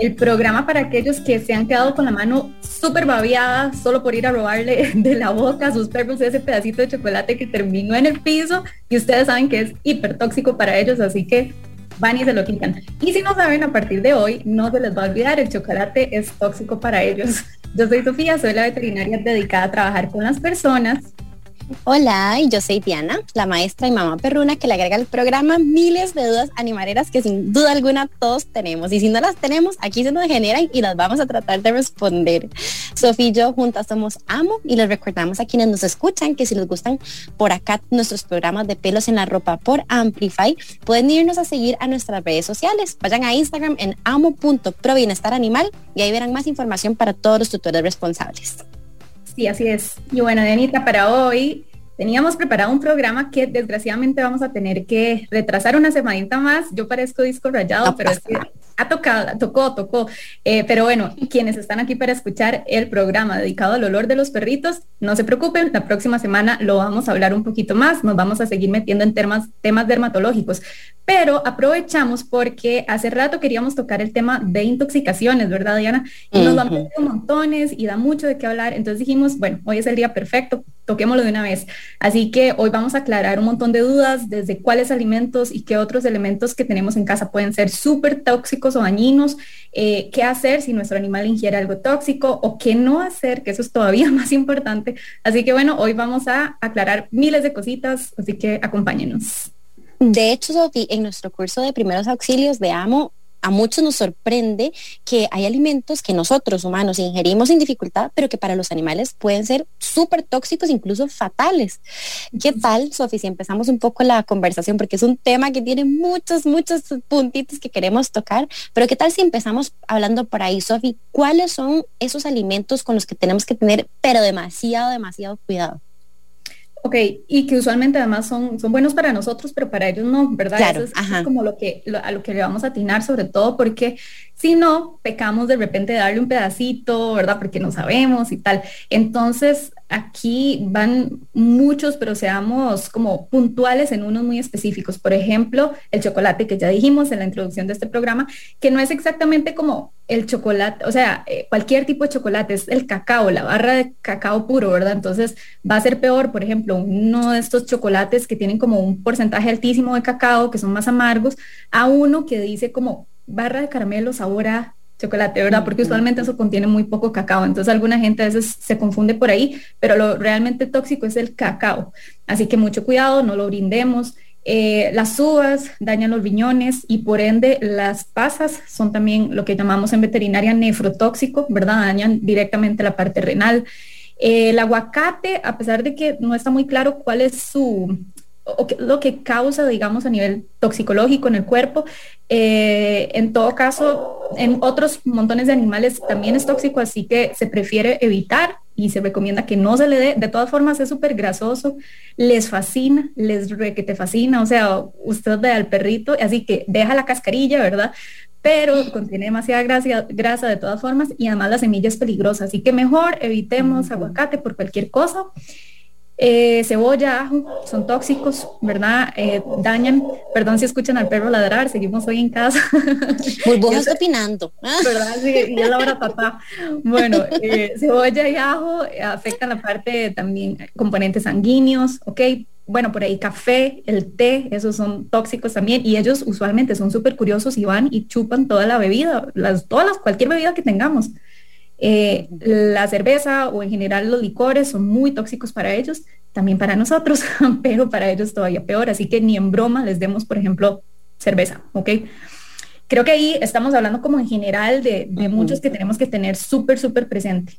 el programa para aquellos que se han quedado con la mano súper babiada solo por ir a robarle de la boca a sus perros ese pedacito de chocolate que terminó en el piso y ustedes saben que es hiper tóxico para ellos, así que van y se lo quitan. Y si no saben, a partir de hoy no se les va a olvidar, el chocolate es tóxico para ellos. Yo soy Sofía, soy la veterinaria dedicada a trabajar con las personas Hola, yo soy Diana, la maestra y mamá perruna que le agrega al programa miles de dudas animareras que sin duda alguna todos tenemos. Y si no las tenemos, aquí se nos generan y las vamos a tratar de responder. Sofía y yo juntas somos Amo y les recordamos a quienes nos escuchan que si les gustan por acá nuestros programas de pelos en la ropa por Amplify, pueden irnos a seguir a nuestras redes sociales. Vayan a Instagram en amo.probienestar animal y ahí verán más información para todos los tutores responsables. Sí, así es. Y bueno, Dianita, para hoy teníamos preparado un programa que desgraciadamente vamos a tener que retrasar una semanita más. Yo parezco disco rayado, pero es que ha tocado, tocó, tocó. Eh, pero bueno, quienes están aquí para escuchar el programa dedicado al olor de los perritos, no se preocupen, la próxima semana lo vamos a hablar un poquito más, nos vamos a seguir metiendo en temas, temas dermatológicos. Pero aprovechamos porque hace rato queríamos tocar el tema de intoxicaciones, ¿verdad, Diana? Y nos vamos a montones y da mucho de qué hablar. Entonces dijimos, bueno, hoy es el día perfecto, toquémoslo de una vez. Así que hoy vamos a aclarar un montón de dudas desde cuáles alimentos y qué otros elementos que tenemos en casa pueden ser súper tóxicos o dañinos, eh, qué hacer si nuestro animal ingiere algo tóxico o qué no hacer, que eso es todavía más importante. Así que bueno, hoy vamos a aclarar miles de cositas, así que acompáñenos. De hecho, Sofi, en nuestro curso de primeros auxilios de AMO a muchos nos sorprende que hay alimentos que nosotros humanos ingerimos sin dificultad, pero que para los animales pueden ser súper tóxicos, incluso fatales. ¿Qué tal, Sofi, si empezamos un poco la conversación? Porque es un tema que tiene muchos, muchos puntitos que queremos tocar, pero ¿qué tal si empezamos hablando por ahí, Sofi? ¿Cuáles son esos alimentos con los que tenemos que tener, pero demasiado, demasiado cuidado? Ok, y que usualmente además son, son buenos para nosotros, pero para ellos no, ¿verdad? Eso es, como lo que, a lo que le vamos a atinar, sobre todo porque si no, pecamos de repente de darle un pedacito, ¿verdad? Porque no sabemos y tal. Entonces, aquí van muchos, pero seamos como puntuales en unos muy específicos. Por ejemplo, el chocolate que ya dijimos en la introducción de este programa, que no es exactamente como el chocolate, o sea, eh, cualquier tipo de chocolate, es el cacao, la barra de cacao puro, ¿verdad? Entonces va a ser peor, por ejemplo, uno de estos chocolates que tienen como un porcentaje altísimo de cacao, que son más amargos, a uno que dice como barra de caramelo sabor a chocolate, ¿verdad? Porque usualmente eso contiene muy poco cacao. Entonces alguna gente a veces se confunde por ahí, pero lo realmente tóxico es el cacao. Así que mucho cuidado, no lo brindemos. Eh, las uvas dañan los riñones y por ende las pasas son también lo que llamamos en veterinaria nefrotóxico, ¿verdad? Dañan directamente la parte renal. Eh, el aguacate, a pesar de que no está muy claro cuál es su, o lo que causa, digamos, a nivel toxicológico en el cuerpo. Eh, en todo caso, en otros montones de animales también es tóxico, así que se prefiere evitar y se recomienda que no se le dé. De todas formas, es súper grasoso, les fascina, les re que te fascina, o sea, usted ve al perrito, así que deja la cascarilla, ¿verdad? Pero contiene demasiada grasa, grasa de todas formas y además la semilla es peligrosa, así que mejor evitemos aguacate por cualquier cosa. Eh, cebolla, ajo, son tóxicos, ¿verdad? Eh, dañan, perdón si escuchan al perro ladrar, seguimos hoy en casa. Burbujas opinando. ¿Verdad? Sí, y es la hora papá. Bueno, eh, cebolla y ajo afectan la parte también, componentes sanguíneos, ¿ok? Bueno, por ahí café, el té, esos son tóxicos también y ellos usualmente son súper curiosos y van y chupan toda la bebida, las, todas las, cualquier bebida que tengamos. Eh, la cerveza o en general los licores son muy tóxicos para ellos, también para nosotros, pero para ellos todavía peor, así que ni en broma les demos, por ejemplo, cerveza, ¿ok? Creo que ahí estamos hablando como en general de, muchos que tenemos que tener súper, súper presente.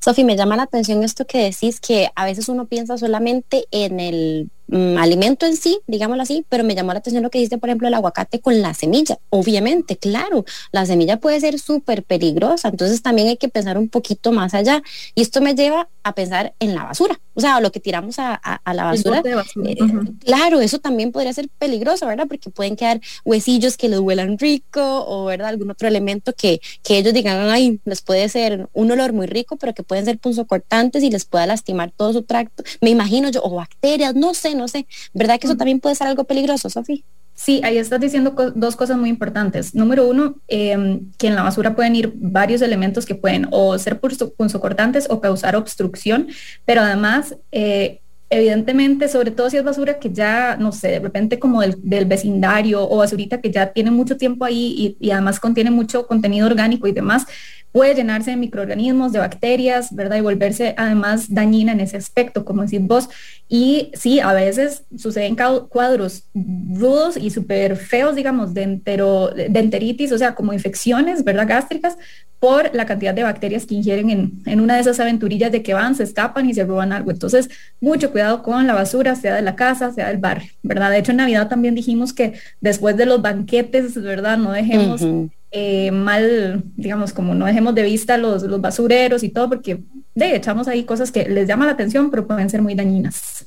Sofi, me llama la atención esto que decís, que a veces uno piensa solamente en el mm, alimento en sí, digámoslo así, pero me llamó la atención lo que dice, por ejemplo, el aguacate con la semilla. Obviamente, claro, la semilla puede ser súper peligrosa, entonces también hay que pensar un poquito más allá. Y esto me lleva a pensar en la basura, o sea, lo que tiramos a, la basura. Eh, claro, eso también podría ser peligroso, ¿verdad? Porque pueden quedar huesillos que les huelan rico o, ¿verdad? Algún otro elemento que, que ellos digan, ay, les puede ser un olor muy rico, pero que pueden ser punzocortantes y les pueda lastimar todo su tracto. Me imagino yo, o bacterias, no sé, no sé. ¿Verdad que eso también puede ser algo peligroso, Sofía? Sí, ahí estás diciendo dos cosas muy importantes. Número uno, em, que en la basura pueden ir varios elementos que pueden o ser punzocortantes o causar obstrucción, pero además, eh, evidentemente, sobre todo si es basura que ya, no sé, de repente como del, vecindario o basurita que ya tiene mucho tiempo ahí y además contiene mucho contenido orgánico y demás, puede llenarse de microorganismos, de bacterias, ¿verdad? Y volverse además dañina en ese aspecto, como decís vos. Y sí, a veces suceden cuadros rudos y súper feos, digamos, de, entero, de enteritis, o sea, como infecciones, ¿verdad? Gástricas, por la cantidad de bacterias que ingieren en, en, una de esas aventurillas de que van, se escapan y se roban algo. Entonces, mucho cuidado con la basura, sea de la casa, sea del barrio, ¿verdad? De hecho, en Navidad también dijimos que después de los banquetes, ¿verdad? No dejemos... Eh, mal, digamos, como no dejemos de vista los, los basureros y todo, porque de echamos ahí cosas que les llaman la atención, pero pueden ser muy dañinas.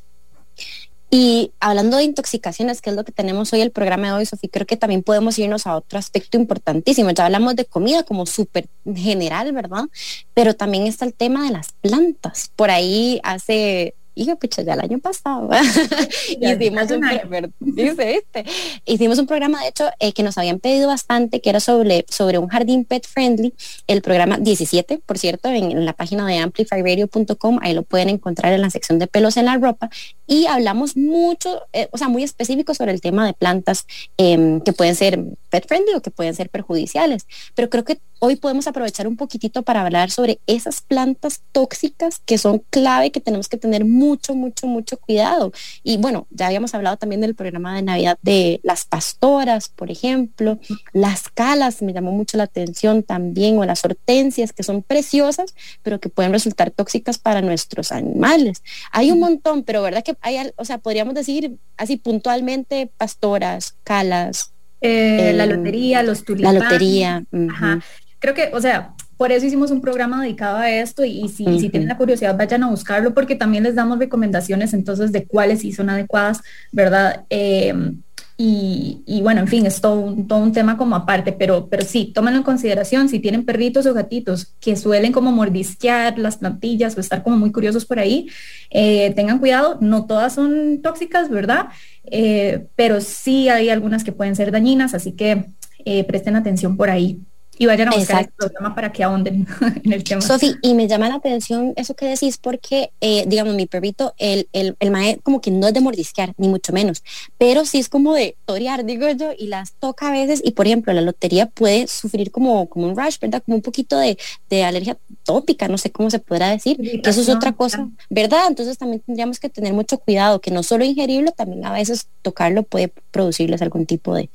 Y hablando de intoxicaciones, que es lo que tenemos hoy el programa de hoy, Sofía, creo que también podemos irnos a otro aspecto importantísimo. Ya hablamos de comida como súper general, ¿verdad? Pero también está el tema de las plantas. Por ahí hace hija, pucha, ya el año pasado hicimos, un, hicimos un programa, de hecho, eh, que nos habían pedido bastante, que era sobre, sobre un jardín pet friendly, el programa 17, por cierto, en, la página de amplifyradio.com, ahí lo pueden encontrar en la sección de pelos en la ropa, y hablamos mucho, eh, o sea, muy específico sobre el tema de plantas em, que pueden ser pet friendly o que pueden ser perjudiciales, pero creo que hoy podemos aprovechar un poquitito para hablar sobre esas plantas tóxicas que son clave, que tenemos que tener mucho, mucho, mucho cuidado. Y bueno, ya habíamos hablado también del programa de Navidad de las pastoras, por ejemplo, las calas, me llamó mucho la atención también, o las hortensias, que son preciosas, pero que pueden resultar tóxicas para nuestros animales. Hay un montón, pero verdad que hay, o sea, podríamos decir así puntualmente, pastoras, calas, eh, la em, lotería, los tulipanes. La lotería. Ajá creo que, o sea, por eso hicimos un programa dedicado a esto y, si, si, tienen la curiosidad vayan a buscarlo porque también les damos recomendaciones entonces de cuáles sí son adecuadas, ¿verdad? Em, y, bueno, en fin, es todo un, todo un tema como aparte, pero, pero sí, tómenlo en consideración. Si tienen perritos o gatitos que suelen como mordisquear las plantillas o estar como muy curiosos por ahí, eh, tengan cuidado, no todas son tóxicas, ¿verdad? Eh, pero sí hay algunas que pueden ser dañinas, así que eh, presten atención por ahí y vayan a buscar el programa para que ahonden en el tema. Sofi, y me llama la atención eso que decís porque, eh, digamos, mi perrito, el, el, el mae como que no es de mordisquear, ni mucho menos, pero sí es como de torear, digo yo, y las toca a veces, y por ejemplo, la lotería puede sufrir como, como un rash, ¿verdad? Como un poquito de, de alergia tópica, no sé cómo se podrá decir, que eso es otra cosa, ¿verdad? Entonces también tendríamos que tener mucho cuidado, que no solo ingerirlo, también a veces tocarlo puede producirles algún tipo de,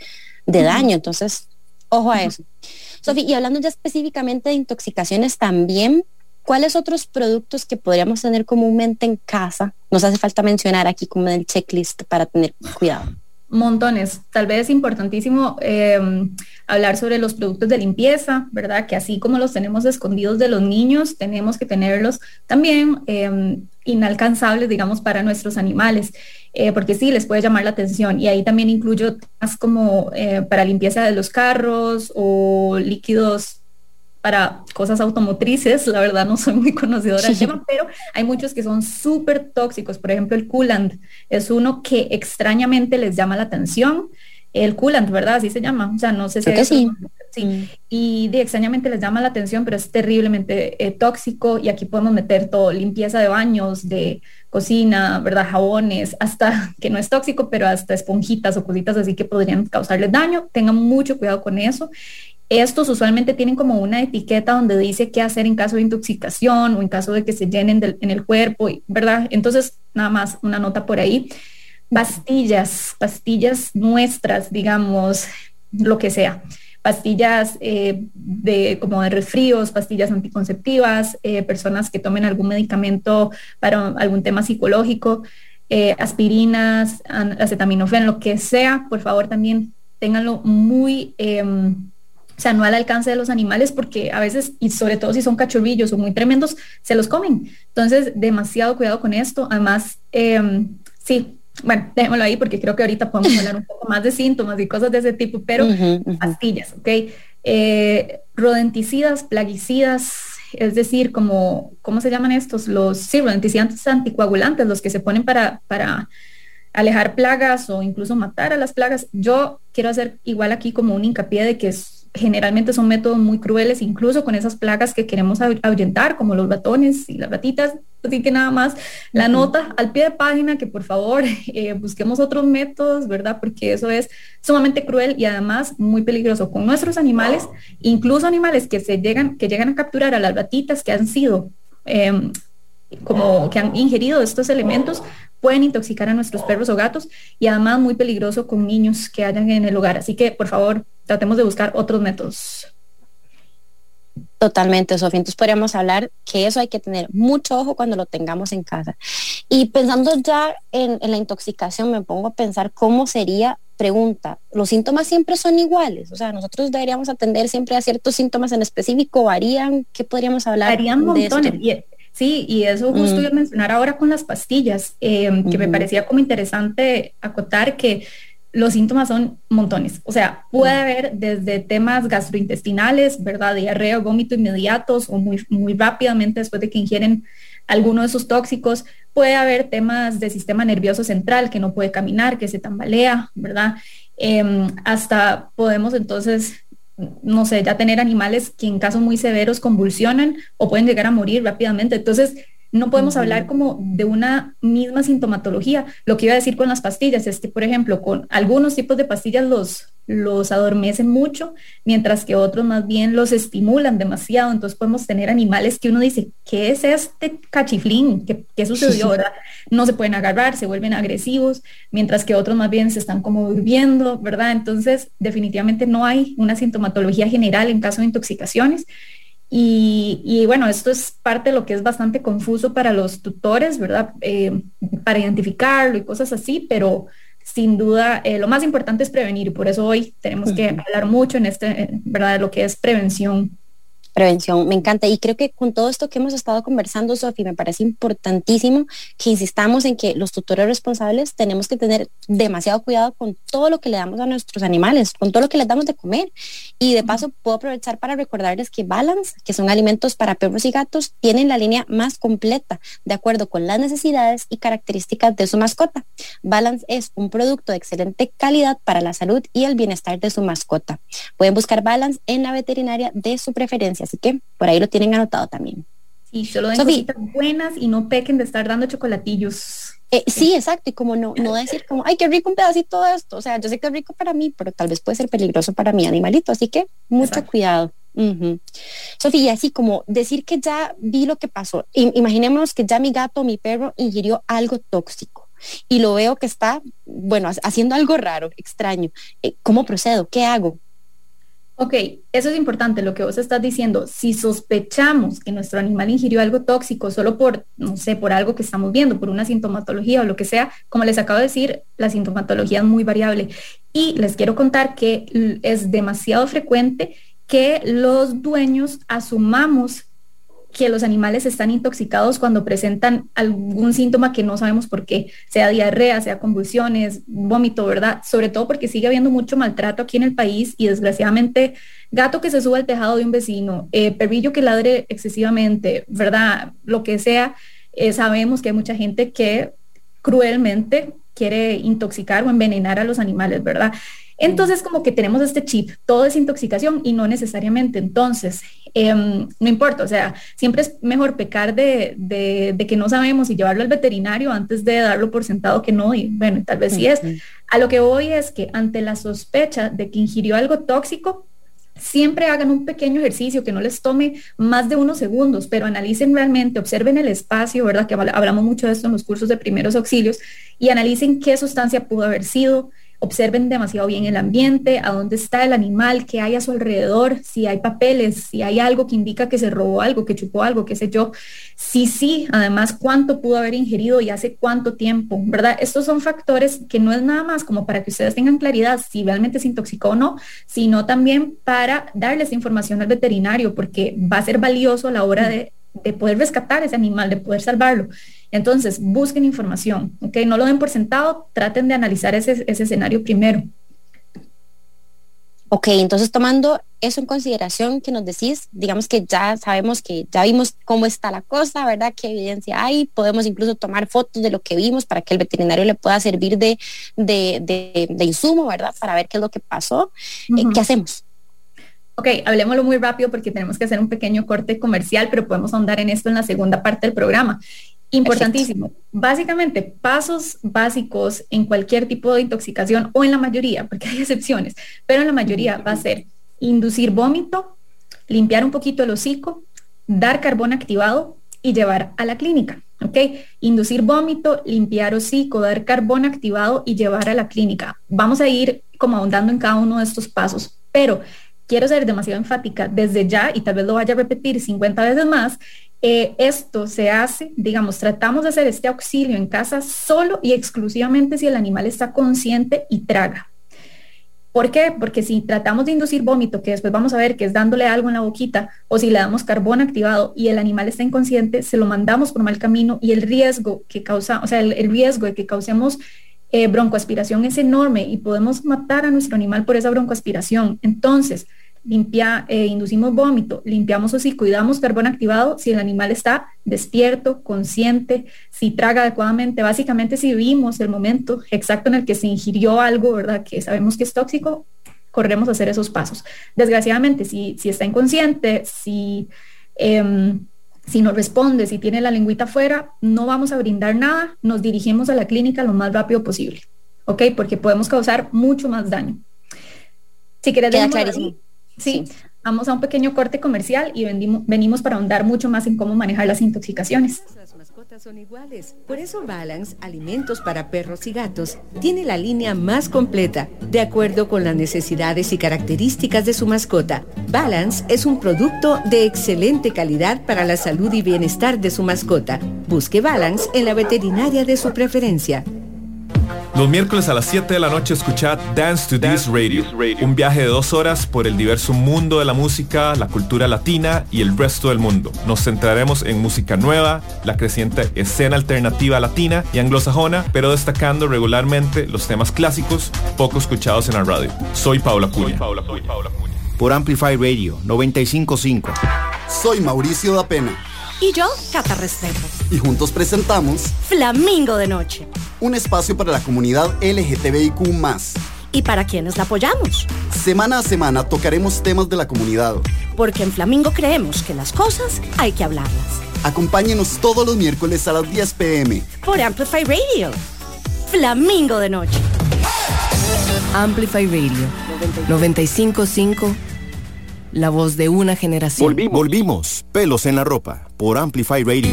de daño, entonces, ojo a eso. Sofía, y hablando ya específicamente de intoxicaciones también, ¿cuáles otros productos que podríamos tener comúnmente en casa nos hace falta mencionar aquí como en el checklist para tener cuidado? Montones. Tal vez es importantísimo em, hablar sobre los productos de limpieza, ¿verdad? Que así como los tenemos escondidos de los niños, tenemos que tenerlos también em, inalcanzables, digamos, para nuestros animales. Eh, porque sí, les puede llamar la atención. Y ahí también incluyo más como eh, para limpieza de los carros o líquidos para cosas automotrices, la verdad no soy muy conocedora del tema, pero hay muchos que son súper tóxicos. Por ejemplo, el coolant es uno que extrañamente les llama la atención. El coolant, ¿verdad? Así se llama. O sea, no sé si... es sí. Sí, mm. y de extrañamente les llama la atención, pero es terriblemente eh, tóxico y aquí podemos meter todo, limpieza de baños, de cocina, ¿verdad? Jabones, hasta que no es tóxico, pero hasta esponjitas o cositas así que podrían causarles daño. Tengan mucho cuidado con eso. Estos usualmente tienen como una etiqueta donde dice qué hacer en caso de intoxicación o en caso de que se llenen en el cuerpo, ¿verdad? Entonces, nada más una nota por ahí. Pastillas, pastillas nuestras, digamos, lo que sea pastillas eh, de, como de resfríos, pastillas anticonceptivas, eh, personas que tomen algún medicamento para algún tema psicológico. eh, aspirinas, acetaminofén, lo que sea, por favor también ténganlo muy, em, o sea, no al alcance de los animales porque a veces, y sobre todo si son cachorrillos o muy tremendos, se los comen. Entonces, demasiado cuidado con esto. Además, em, sí, bueno, déjémoslo ahí porque creo que ahorita podemos hablar un poco más de síntomas y cosas de ese tipo, pero pastillas, ¿ok? Eh, rodenticidas, plaguicidas, es decir, como, ¿cómo se llaman estos? Los, sí, rodenticidas anticoagulantes, los que se ponen para, para alejar plagas o incluso matar a las plagas. Yo quiero hacer igual aquí como un hincapié de que es generalmente son métodos muy crueles, incluso con esas plagas que queremos ahuyentar, como los ratones y las ratitas. Así que nada más la nota al pie de página que por favor eh, busquemos otros métodos, ¿verdad? Porque eso es sumamente cruel y además muy peligroso con nuestros animales, incluso animales que se llegan, que llegan a capturar a las ratitas que han sido em, como que han ingerido estos elementos pueden intoxicar a nuestros perros o gatos y además muy peligroso con niños que hayan en el hogar. Así que por favor tratemos de buscar otros métodos. Totalmente, Sofía. Entonces podríamos hablar que eso hay que tener mucho ojo cuando lo tengamos en casa. Y pensando ya en, la intoxicación, me pongo a pensar cómo sería, pregunta, ¿los síntomas siempre son iguales? O sea, nosotros deberíamos atender siempre a ciertos síntomas en específico, ¿varían? ¿Qué podríamos hablar? Varían montones. Sí, y eso justo mm. iba a mencionar ahora con las pastillas, eh, que me parecía como interesante acotar que los síntomas son montones. O sea, puede haber desde temas gastrointestinales, ¿verdad? Diarrea, vómito inmediatos o muy, muy rápidamente después de que ingieren alguno de esos tóxicos. Puede haber temas de sistema nervioso central que no puede caminar, que se tambalea, ¿verdad? Em, hasta podemos entonces, no sé, ya tener animales que en casos muy severos convulsionan o pueden llegar a morir rápidamente. Entonces, no podemos hablar como de una misma sintomatología. Lo que iba a decir con las pastillas es que, por ejemplo, con algunos tipos de pastillas los, los adormecen mucho, mientras que otros más bien los estimulan demasiado. Entonces podemos tener animales que uno dice, ¿qué es este cachiflín? ¿Qué, qué sucedió? ¿verdad? No se pueden agarrar, se vuelven agresivos, mientras que otros más bien se están como durmiendo, ¿verdad? Entonces definitivamente no hay una sintomatología general en caso de intoxicaciones y, bueno, esto es parte de lo que es bastante confuso para los tutores, ¿verdad? Eh, para identificarlo y cosas así, pero sin duda eh, lo más importante es prevenir y por eso hoy tenemos que hablar mucho en este, ¿verdad? De lo que es prevención Prevención, me encanta. Y creo que con todo esto que hemos estado conversando, Sofi, me parece importantísimo que insistamos en que los tutores responsables tenemos que tener demasiado cuidado con todo lo que le damos a nuestros animales, con todo lo que les damos de comer. Y de paso, puedo aprovechar para recordarles que Balance, que son alimentos para perros y gatos, tienen la línea más completa, de acuerdo con las necesidades y características de su mascota. Balance es un producto de excelente calidad para la salud y el bienestar de su mascota. Pueden buscar Balance en la veterinaria de su preferencia Así que por ahí lo tienen anotado también. Sí, solo den cositas buenas y no pequen de estar dando chocolatillos. Eh, sí, exacto, y como no, no decir como, ay, qué rico un pedacito de esto, o sea, yo sé que es rico para mí, pero tal vez puede ser peligroso para mi animalito, así que mucho cuidado. Sofía, así como decir que ya vi lo que pasó, imaginémonos que ya mi gato, mi perro ingirió algo tóxico y lo veo que está, bueno, haciendo algo raro, extraño. Eh, ¿Cómo procedo? ¿Qué hago? Ok, eso es importante lo que vos estás diciendo. Si sospechamos que nuestro animal ingirió algo tóxico solo por, no sé, por algo que estamos viendo, por una sintomatología o lo que sea, como les acabo de decir, la sintomatología es muy variable. Y les quiero contar que es demasiado frecuente que los dueños asumamos que los animales están intoxicados cuando presentan algún síntoma que no sabemos por qué, sea diarrea, sea convulsiones, vómito, ¿verdad? Sobre todo porque sigue habiendo mucho maltrato aquí en el país y desgraciadamente gato que se sube al tejado de un vecino, eh, perrillo que ladre excesivamente, ¿verdad? Lo que sea, eh, sabemos que hay mucha gente que cruelmente quiere intoxicar o envenenar a los animales, ¿verdad? Entonces, como que tenemos este chip, todo es intoxicación y no necesariamente. Entonces, em, no importa, o sea, siempre es mejor pecar de, de, que no sabemos y llevarlo al veterinario antes de darlo por sentado que no, y bueno, tal vez sí es. A lo que voy es que ante la sospecha de que ingirió algo tóxico, siempre hagan un pequeño ejercicio que no les tome más de unos segundos, pero analicen realmente, observen el espacio, ¿verdad? Que hablamos mucho de esto en los cursos de primeros auxilios y analicen qué sustancia pudo haber sido, observen demasiado bien el ambiente, a dónde está el animal, qué hay a su alrededor, si hay papeles, si hay algo que indica que se robó algo, que chupó algo, qué sé yo. Sí, sí, además cuánto pudo haber ingerido y hace cuánto tiempo, ¿verdad? Estos son factores que no es nada más como para que ustedes tengan claridad si realmente se intoxicó o no, sino también para darles información al veterinario, porque va a ser valioso a la hora de de poder rescatar ese animal, de poder salvarlo. Entonces, busquen información, ¿ok? No lo den por sentado, traten de analizar ese, escenario primero. Ok, entonces tomando eso en consideración que nos decís, digamos que ya sabemos que ya vimos cómo está la cosa, ¿verdad? ¿Qué evidencia hay? Podemos incluso tomar fotos de lo que vimos para que el veterinario le pueda servir de, de, insumo, ¿verdad? Para ver qué es lo que pasó. Eh, ¿Qué hacemos? Ok, hablemoslo muy rápido porque tenemos que hacer un pequeño corte comercial, pero podemos ahondar en esto en la segunda parte del programa. Importantísimo. Básicamente, pasos básicos en cualquier tipo de intoxicación o en la mayoría, porque hay excepciones, pero en la mayoría va a ser inducir vómito, limpiar un poquito el hocico, dar carbón activado y llevar a la clínica. ¿ok? Inducir vómito, limpiar hocico, dar carbón activado y llevar a la clínica. Vamos a ir como ahondando en cada uno de estos pasos, pero quiero ser demasiado enfática desde ya y tal vez lo vaya a repetir 50 veces más, eh, esto se hace, digamos, tratamos de hacer este auxilio en casa solo y exclusivamente si el animal está consciente y traga. ¿Por qué? Porque si tratamos de inducir vómito, que después vamos a ver que es dándole algo en la boquita, o si le damos carbón activado y el animal está inconsciente, se lo mandamos por mal camino y el riesgo que causa, o sea, el, riesgo de que causemos eh, broncoaspiración es enorme y podemos matar a nuestro animal por esa broncoaspiración. Entonces, limpia, eh, inducimos vómito, limpiamos hocico y damos carbón activado si el animal está despierto, consciente, si traga adecuadamente, básicamente si vimos el momento exacto en el que se ingirió algo, ¿verdad? Que sabemos que es tóxico, corremos a hacer esos pasos. Desgraciadamente, si, si está inconsciente, si, em, si no responde, si tiene la lengüita afuera, no vamos a brindar nada, nos dirigimos a la clínica lo más rápido posible, ¿ok? Porque podemos causar mucho más daño. Si quieres, clarísimo. Sí, vamos a un pequeño corte comercial y venimos para ahondar mucho más en cómo manejar las intoxicaciones. Las mascotas son iguales. Por eso Balance, alimentos para perros y gatos, tiene la línea más completa, de acuerdo con las necesidades y características de su mascota. Balance es un producto de excelente calidad para la salud y bienestar de su mascota. Busque Balance en la veterinaria de su preferencia. Los miércoles a las 7 de la noche escuchad Dance to This Radio, un viaje de dos horas por el diverso mundo de la música, la cultura latina y el resto del mundo. Nos centraremos en música nueva, la creciente escena alternativa latina y anglosajona, pero destacando regularmente los temas clásicos poco escuchados en la radio. Soy Paula Cunha. Por Amplify Radio 955. Soy Mauricio da Pena. Y yo, Cata Restrepo. Y juntos presentamos Flamingo de Noche un espacio para la comunidad LGTBIQ y para quienes la apoyamos. Semana a semana tocaremos temas de la comunidad. Porque en Flamingo creemos que las cosas hay que hablarlas. Acompáñenos todos los miércoles a las 10 pm. Por Amplify Radio. Flamingo de noche. Amplify Radio 955 La voz de una generación. Volvimos. Volvimos. Pelos en la ropa. Por Amplify Radio.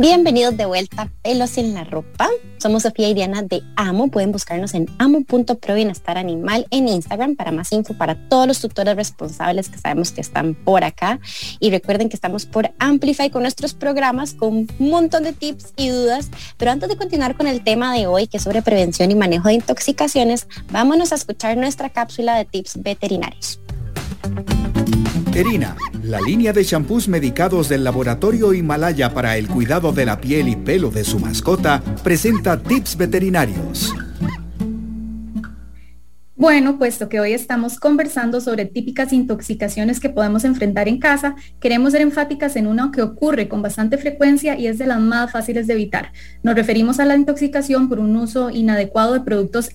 Bienvenidos de vuelta, pelos en la ropa. Somos Sofía y Diana de Amo. Pueden buscarnos en amo.pro bienestar animal en Instagram para más info para todos los tutores responsables que sabemos que están por acá. Y recuerden que estamos por Amplify con nuestros programas con un montón de tips y dudas. Pero antes de continuar con el tema de hoy, que es sobre prevención y manejo de intoxicaciones, vámonos a escuchar nuestra cápsula de tips veterinarios. Erina, la línea de champús medicados del laboratorio Himalaya para el cuidado de la piel y pelo de su mascota, presenta tips veterinarios. Bueno, puesto que hoy estamos conversando sobre típicas intoxicaciones que podemos enfrentar en casa, queremos ser enfáticas en una que ocurre con bastante frecuencia y es de las más fáciles de evitar. Nos referimos a la intoxicación por un uso inadecuado de productos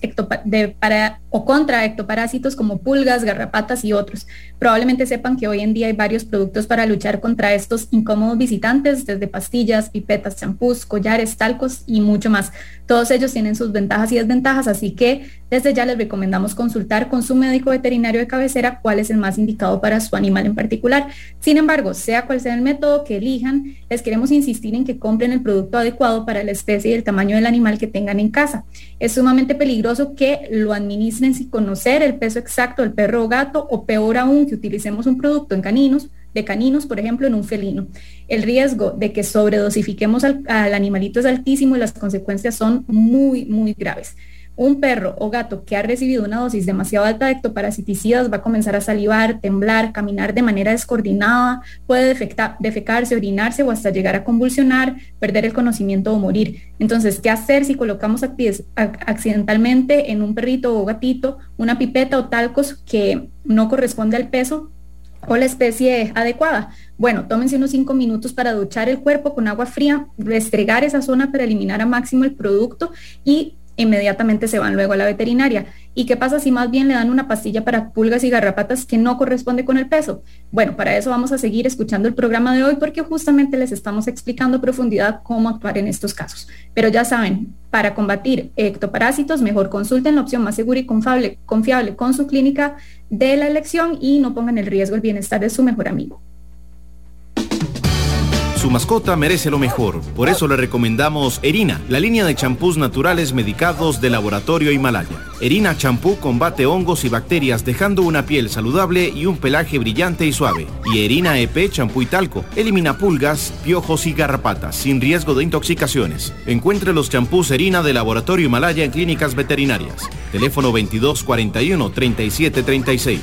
para, o contra ectoparásitos como pulgas, garrapatas y otros. Probablemente sepan que hoy en día hay varios productos para luchar contra estos incómodos visitantes, desde pastillas, pipetas, champús, collares, talcos y mucho más. Todos ellos tienen sus ventajas y desventajas, así que desde ya les recomendamos consultar con su médico veterinario de cabecera cuál es el más indicado para su animal en particular. Sin embargo, sea cual sea el método que elijan, les queremos insistir en que compren el producto adecuado para la especie y el tamaño del animal que tengan en casa. Es sumamente peligroso que lo administren sin conocer el peso exacto del perro o gato o peor aún que utilicemos un producto en caninos de caninos, por ejemplo, en un felino. El riesgo de que sobredosifiquemos al, al animalito es altísimo y las consecuencias son muy, muy graves. Un perro o gato que ha recibido una dosis demasiado alta de ectoparasiticidas va a comenzar a salivar, temblar, caminar de manera descoordinada, puede defecarse, orinarse o hasta llegar a convulsionar, perder el conocimiento o morir. Entonces, ¿qué hacer si colocamos accidentalmente en un perrito o gatito una pipeta o talcos que no corresponde al peso o la especie adecuada. Bueno, tómense unos cinco minutos para duchar el cuerpo con agua fría, restregar esa zona para eliminar a máximo el producto y inmediatamente se van luego a la veterinaria. ¿Y qué pasa si más bien le dan una pastilla para pulgas y garrapatas que no corresponde con el peso? Bueno, para eso vamos a seguir escuchando el programa de hoy porque justamente les estamos explicando a profundidad cómo actuar en estos casos. Pero ya saben, para combatir ectoparásitos, mejor consulten la opción más segura y confiable, confiable con su clínica de la elección y no pongan en riesgo el bienestar de su mejor amigo. Su mascota merece lo mejor, por eso le recomendamos Erina, la línea de champús naturales medicados de Laboratorio Himalaya. Erina champú combate hongos y bacterias dejando una piel saludable y un pelaje brillante y suave. Y Erina EP champú y talco elimina pulgas, piojos y garrapatas sin riesgo de intoxicaciones. Encuentre los champús Erina de Laboratorio Himalaya en clínicas veterinarias. Teléfono 2241 3736.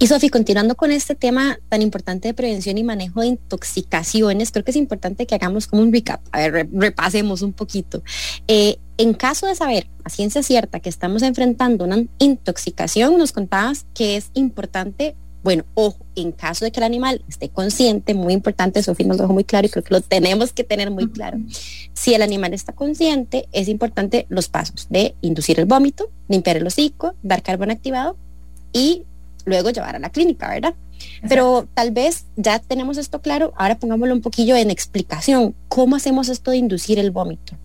Y Sofi, continuando con este tema tan importante de prevención y manejo de intoxicaciones, creo que es importante que hagamos como un recap, a ver, repasemos un poquito. Eh, en caso de saber a ciencia cierta que estamos enfrentando una intoxicación, nos contabas que es importante, bueno, ojo, en caso de que el animal esté consciente, muy importante, Sofía nos lo dejó muy claro y creo que lo tenemos que tener muy claro. Si el animal está consciente, es importante los pasos de inducir el vómito, limpiar el hocico, dar carbón activado y luego llevar a la clínica, ¿verdad? Pero tal vez ya tenemos esto claro, ahora pongámoslo un poquillo en explicación. ¿Cómo hacemos esto de inducir el vómito?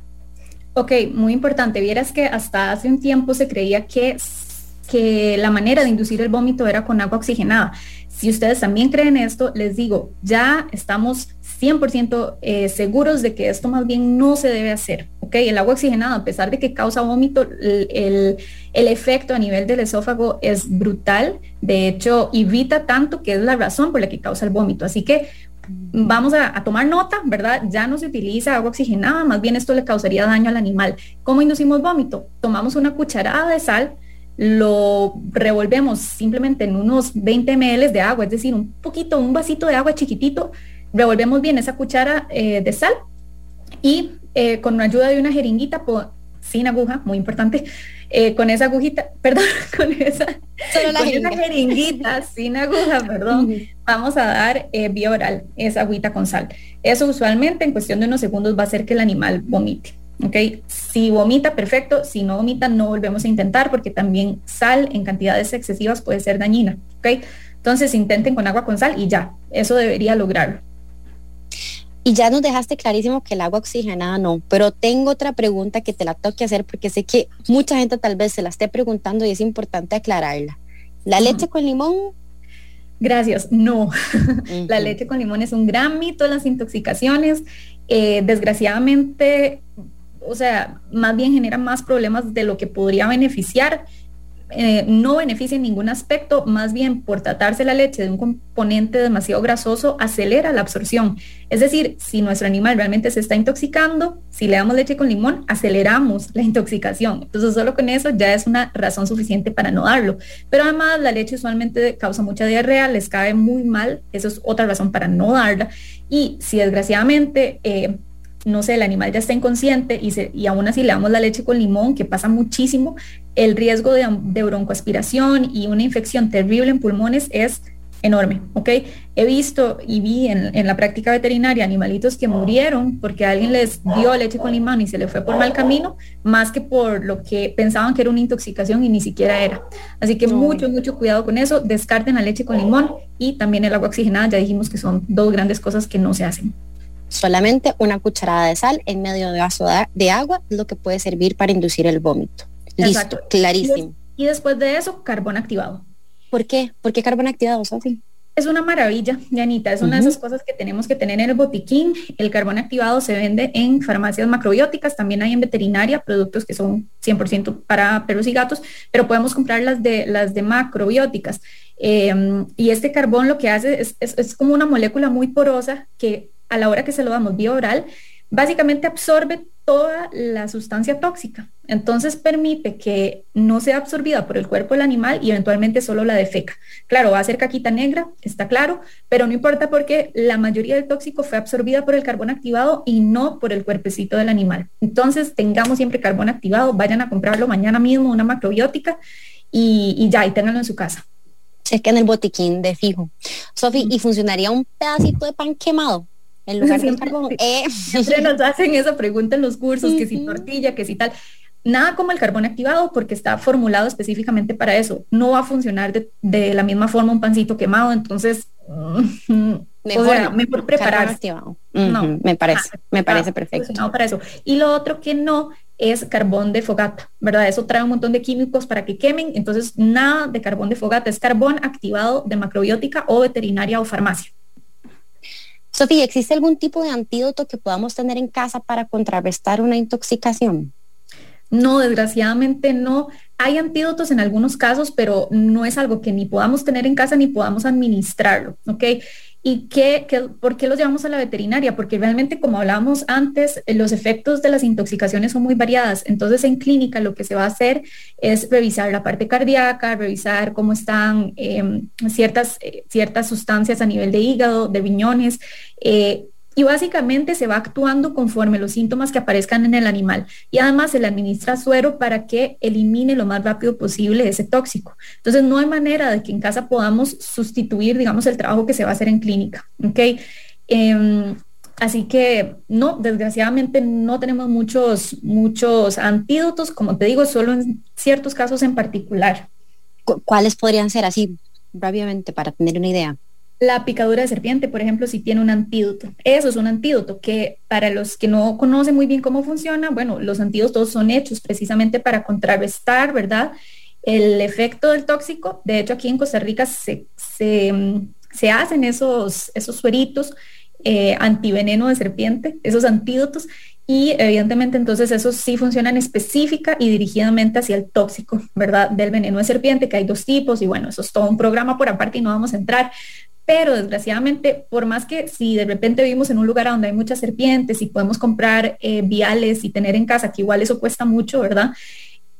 Ok, muy importante. Vieras que hasta hace un tiempo se creía que, que la manera de inducir el vómito era con agua oxigenada. Si ustedes también creen esto, les digo, ya estamos 100% eh, seguros de que esto más bien no se debe hacer. ¿ok? El agua oxigenada, a pesar de que causa vómito, el, efecto a nivel del esófago es brutal. De hecho, evita tanto que es la razón por la que causa el vómito. Así que vamos a, a, tomar nota, ¿verdad? Ya no se utiliza agua oxigenada, más bien esto le causaría daño al animal. ¿Cómo inducimos vómito? Tomamos una cucharada de sal, lo revolvemos simplemente en unos 20 ml de agua, es decir, un poquito, un vasito de agua chiquitito, revolvemos bien esa cuchara eh, de sal y eh, con la ayuda de una jeringuita sin aguja, muy importante, eh, con esa agujita, perdón, con esa, jeringuita sin aguja, perdón, vamos a dar vía oral esa agüita con sal. Eso usualmente en cuestión de unos segundos va a hacer que el animal vomite. ¿Ok? Si vomita, perfecto. Si no vomita, no volvemos a intentar porque también sal en cantidades excesivas puede ser dañina, ¿ok? Entonces intenten con agua con sal y ya, eso debería lograrlo. Y ya nos dejaste clarísimo que el agua oxigenada no, pero tengo otra pregunta que te la tengo que hacer porque sé que mucha gente tal vez se la esté preguntando y es importante aclararla. ¿La leche con limón? Gracias, no. la leche con limón es un gran mito en las intoxicaciones. Eh, desgraciadamente, o sea, más bien genera más problemas de lo que podría beneficiar. Eh, no beneficia en ningún aspecto, más bien por tratarse la leche de un componente demasiado grasoso, acelera la absorción. Es decir, si nuestro animal realmente se está intoxicando, si le damos leche con limón, aceleramos la intoxicación. Entonces, solo con eso ya es una razón suficiente para no darlo. Pero además, la leche usualmente causa mucha diarrea, les cae muy mal, eso es otra razón para no darla. Y si desgraciadamente... Eh, no sé, el animal ya está inconsciente y, y aún así le damos la leche con limón, que pasa muchísimo, el riesgo de, broncoaspiración y una infección terrible en pulmones es enorme, ¿ok? He visto y vi en, la práctica veterinaria animalitos que murieron porque alguien les dio leche con limón y se le fue por mal camino, más que por lo que pensaban que era una intoxicación y ni siquiera era. Así que mucho, mucho cuidado con eso, descarten la leche con limón y también el agua oxigenada, ya dijimos que son dos grandes cosas que no se hacen. Solamente una cucharada de sal en medio de vaso de agua es lo que puede servir para inducir el vómito. Listo, clarísimo. Y, después de eso, carbón activado. ¿Por qué? ¿Por qué carbón activado, Sofi? Es una maravilla, Janita, es una de esas cosas que tenemos que tener en el botiquín. El carbón activado se vende en farmacias macrobióticas, también hay en veterinaria productos que son 100% para perros y gatos, pero podemos comprar las de, las de macrobióticas. Em, y este carbón lo que hace es, es, como una molécula muy porosa que a la hora que se lo damos vía oral, básicamente absorbe toda la sustancia tóxica. Entonces permite que no sea absorbida por el cuerpo del animal y eventualmente solo la defeca. Claro, va a ser caquita negra, está claro, pero no importa porque la mayoría del tóxico fue absorbida por el carbón activado y no por el cuerpecito del animal. Entonces tengamos siempre carbón activado, vayan a comprarlo mañana mismo, una macrobiótica y, ya, y ténganlo en su casa. en el botiquín de fijo. Sofi, ¿y funcionaría un pedacito de pan quemado? En lugar de carbón. Eh. Siempre nos hacen esa pregunta en los cursos, que si tortilla, que si tal. Nada como el carbón activado porque está formulado específicamente para eso. No va a funcionar de, la misma forma un pancito quemado, entonces mm, mejor, mejor preparar. no, me parece, ah, me parece perfecto. para eso. Y lo otro que no es carbón de fogata, ¿verdad? Eso trae un montón de químicos para que quemen, entonces nada de carbón de fogata, es carbón activado de macrobiótica o veterinaria o farmacia. Sofía, ¿existe algún tipo de antídoto que podamos tener en casa para contrarrestar una intoxicación? No, desgraciadamente no. Hay antídotos en algunos casos, pero no es algo que ni podamos tener en casa ni podamos administrarlo, ¿ok? ¿Y qué, por qué los llevamos a la veterinaria? Porque realmente, como hablábamos antes, los efectos de las intoxicaciones son muy variadas. Entonces, en clínica lo que se va a hacer es revisar la parte cardíaca, revisar cómo están em, ciertas, eh, ciertas sustancias a nivel de hígado, de riñones, eh, y básicamente se va actuando conforme los síntomas que aparezcan en el animal. Y además se le administra suero para que elimine lo más rápido posible ese tóxico. Entonces no hay manera de que en casa podamos sustituir, digamos, el trabajo que se va a hacer en clínica. Em, así que no, desgraciadamente no tenemos muchos, muchos antídotos, como te digo, solo en ciertos casos en particular. ¿Cuáles podrían ser así, rápidamente, para tener una idea? La picadura de serpiente, por ejemplo, si tiene un antídoto. Eso es un antídoto que para los que no conocen muy bien cómo funciona, bueno, los antídotos son hechos precisamente para contrarrestar, ¿verdad? El efecto del tóxico. De hecho, aquí en Costa Rica se, se, hacen esos, esos sueritos eh, antiveneno de serpiente, esos antídotos, y evidentemente entonces esos sí funcionan específica y dirigidamente hacia el tóxico, ¿verdad? Del veneno de serpiente, que hay dos tipos y bueno, eso es todo un programa por aparte y no vamos a entrar, pero desgraciadamente, por más que si de repente vivimos en un lugar donde hay muchas serpientes y podemos comprar eh, viales y tener en casa, que igual eso cuesta mucho, ¿verdad?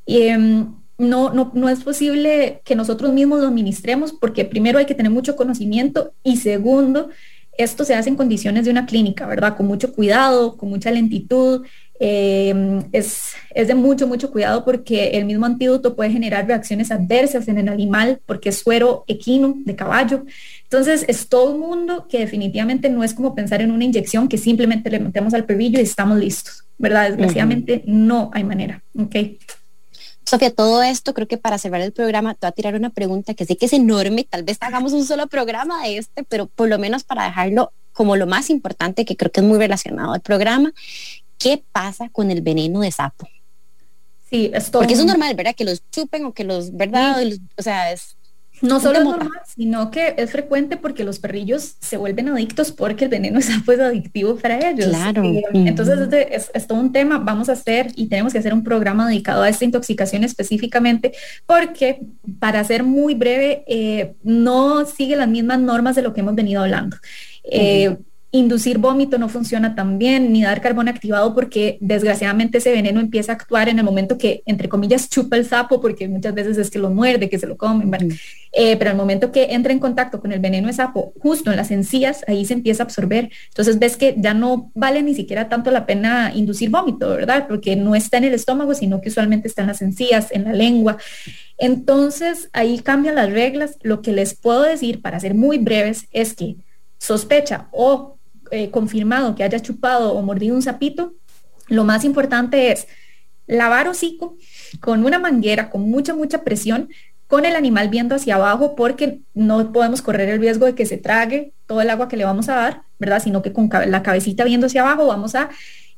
Em, no, no, no es posible que nosotros mismos lo administremos porque primero hay que tener mucho conocimiento y segundo, esto se hace en condiciones de una clínica, ¿verdad? Con mucho cuidado, con mucha lentitud. Em, es, es, de mucho, mucho cuidado porque el mismo antídoto puede generar reacciones adversas en el animal porque es suero equino de caballo. Entonces, es todo un mundo que definitivamente no es como pensar en una inyección que simplemente le metemos al perrillo y estamos listos, ¿verdad? Desgraciadamente no hay manera, ¿ok? Sofía, todo esto creo que para cerrar el programa te voy a tirar una pregunta que sé que es enorme, tal vez hagamos un solo programa de este, pero por lo menos para dejarlo como lo más importante que creo que es muy relacionado al programa, ¿qué pasa con el veneno de sapo? Sí, es todo. Porque eso es normal, ¿verdad? Que los chupen o que los, ¿verdad? o sea, es no solo es normal, sino que es frecuente porque los perrillos se vuelven adictos porque el veneno es pues adictivo para ellos. Claro. Eh, entonces es, todo un tema, vamos a hacer y tenemos que hacer un programa dedicado a esta intoxicación específicamente porque para ser muy breve, eh, no sigue las mismas normas de lo que hemos venido hablando. Eh, inducir vómito no funciona tan bien, ni dar carbón activado porque desgraciadamente ese veneno empieza a actuar en el momento que, entre comillas, chupa el sapo, porque muchas veces es que lo muerde, que se lo come, eh, pero al momento que entra en contacto con el veneno de sapo, justo en las encías, ahí se empieza a absorber. Entonces ves que ya no vale ni siquiera tanto la pena inducir vómito, ¿verdad? Porque no está en el estómago, sino que usualmente está en las encías, en la lengua. Entonces ahí cambian las reglas. Lo que les puedo decir, para ser muy breves, es que sospecha o eh, confirmado que haya chupado o mordido un sapito, lo más importante es lavar hocico con una manguera con mucha, mucha presión, con el animal viendo hacia abajo porque no podemos correr el riesgo de que se trague todo el agua que le vamos a dar, ¿verdad? Sino que con la cabecita viendo hacia abajo vamos a,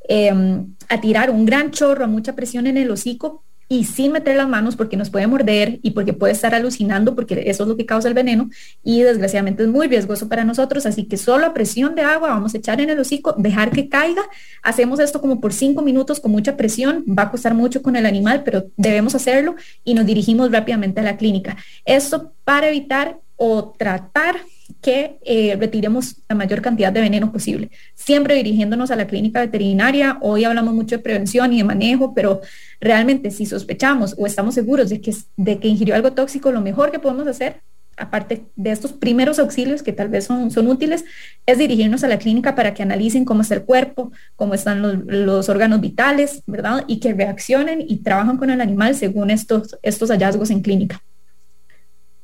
em, a tirar un gran chorro a mucha presión en el hocico y sin meter las manos porque nos puede morder y porque puede estar alucinando porque eso es lo que causa el veneno y desgraciadamente es muy riesgoso para nosotros, así que solo a presión de agua vamos a echar en el hocico, dejar que caiga, hacemos esto como por cinco minutos con mucha presión, va a costar mucho con el animal, pero debemos hacerlo y nos dirigimos rápidamente a la clínica. Esto para evitar o tratar que eh, retiremos la mayor cantidad de veneno posible. Siempre dirigiéndonos a la clínica veterinaria. Hoy hablamos mucho de prevención y de manejo, pero realmente si sospechamos o estamos seguros de que, de que ingirió algo tóxico, lo mejor que podemos hacer, aparte de estos primeros auxilios que tal vez son, son útiles, es dirigirnos a la clínica para que analicen cómo está el cuerpo, cómo están los, los órganos vitales, ¿verdad? Y que reaccionen y trabajan con el animal según estos, estos hallazgos en clínica.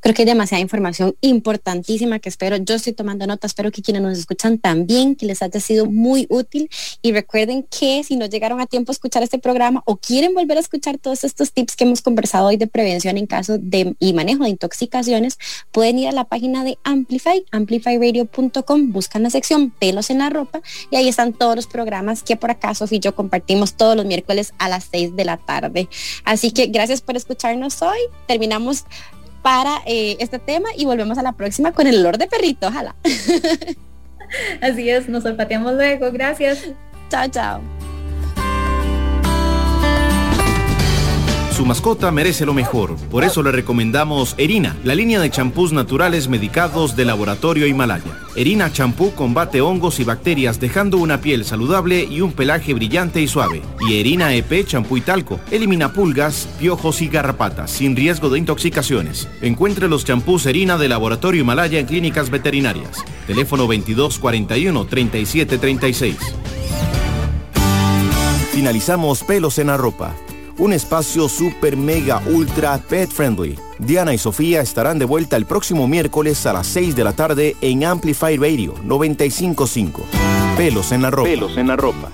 Creo que hay demasiada información importantísima que espero, yo estoy tomando nota, espero que quienes nos escuchan también, que les haya sido muy útil y recuerden que si no llegaron a tiempo a escuchar este programa o quieren volver a escuchar todos estos tips que hemos conversado hoy de prevención en caso de y manejo de intoxicaciones, pueden ir a la página de Amplify, amplifyradio.com, buscan la sección pelos en la ropa y ahí están todos los programas que por acá Sofía y yo compartimos todos los miércoles a las 6 de la tarde. Así que gracias por escucharnos hoy. Terminamos para eh, este tema y volvemos a la próxima con el olor de perrito, ojalá. Así es, nos olfateamos luego. Gracias. Chao, chao. Su mascota merece lo mejor, por eso le recomendamos Erina, la línea de champús naturales medicados de Laboratorio Himalaya. Erina champú combate hongos y bacterias dejando una piel saludable y un pelaje brillante y suave. Y Erina EP champú y talco elimina pulgas, piojos y garrapatas sin riesgo de intoxicaciones. Encuentre los champús Erina de Laboratorio Himalaya en clínicas veterinarias. Teléfono 2241 3736. Finalizamos pelos en la ropa un espacio super mega ultra pet friendly. Diana y Sofía estarán de vuelta el próximo miércoles a las 6 de la tarde en Amplify Radio 955. Pelos en la ropa. Pelos en la ropa.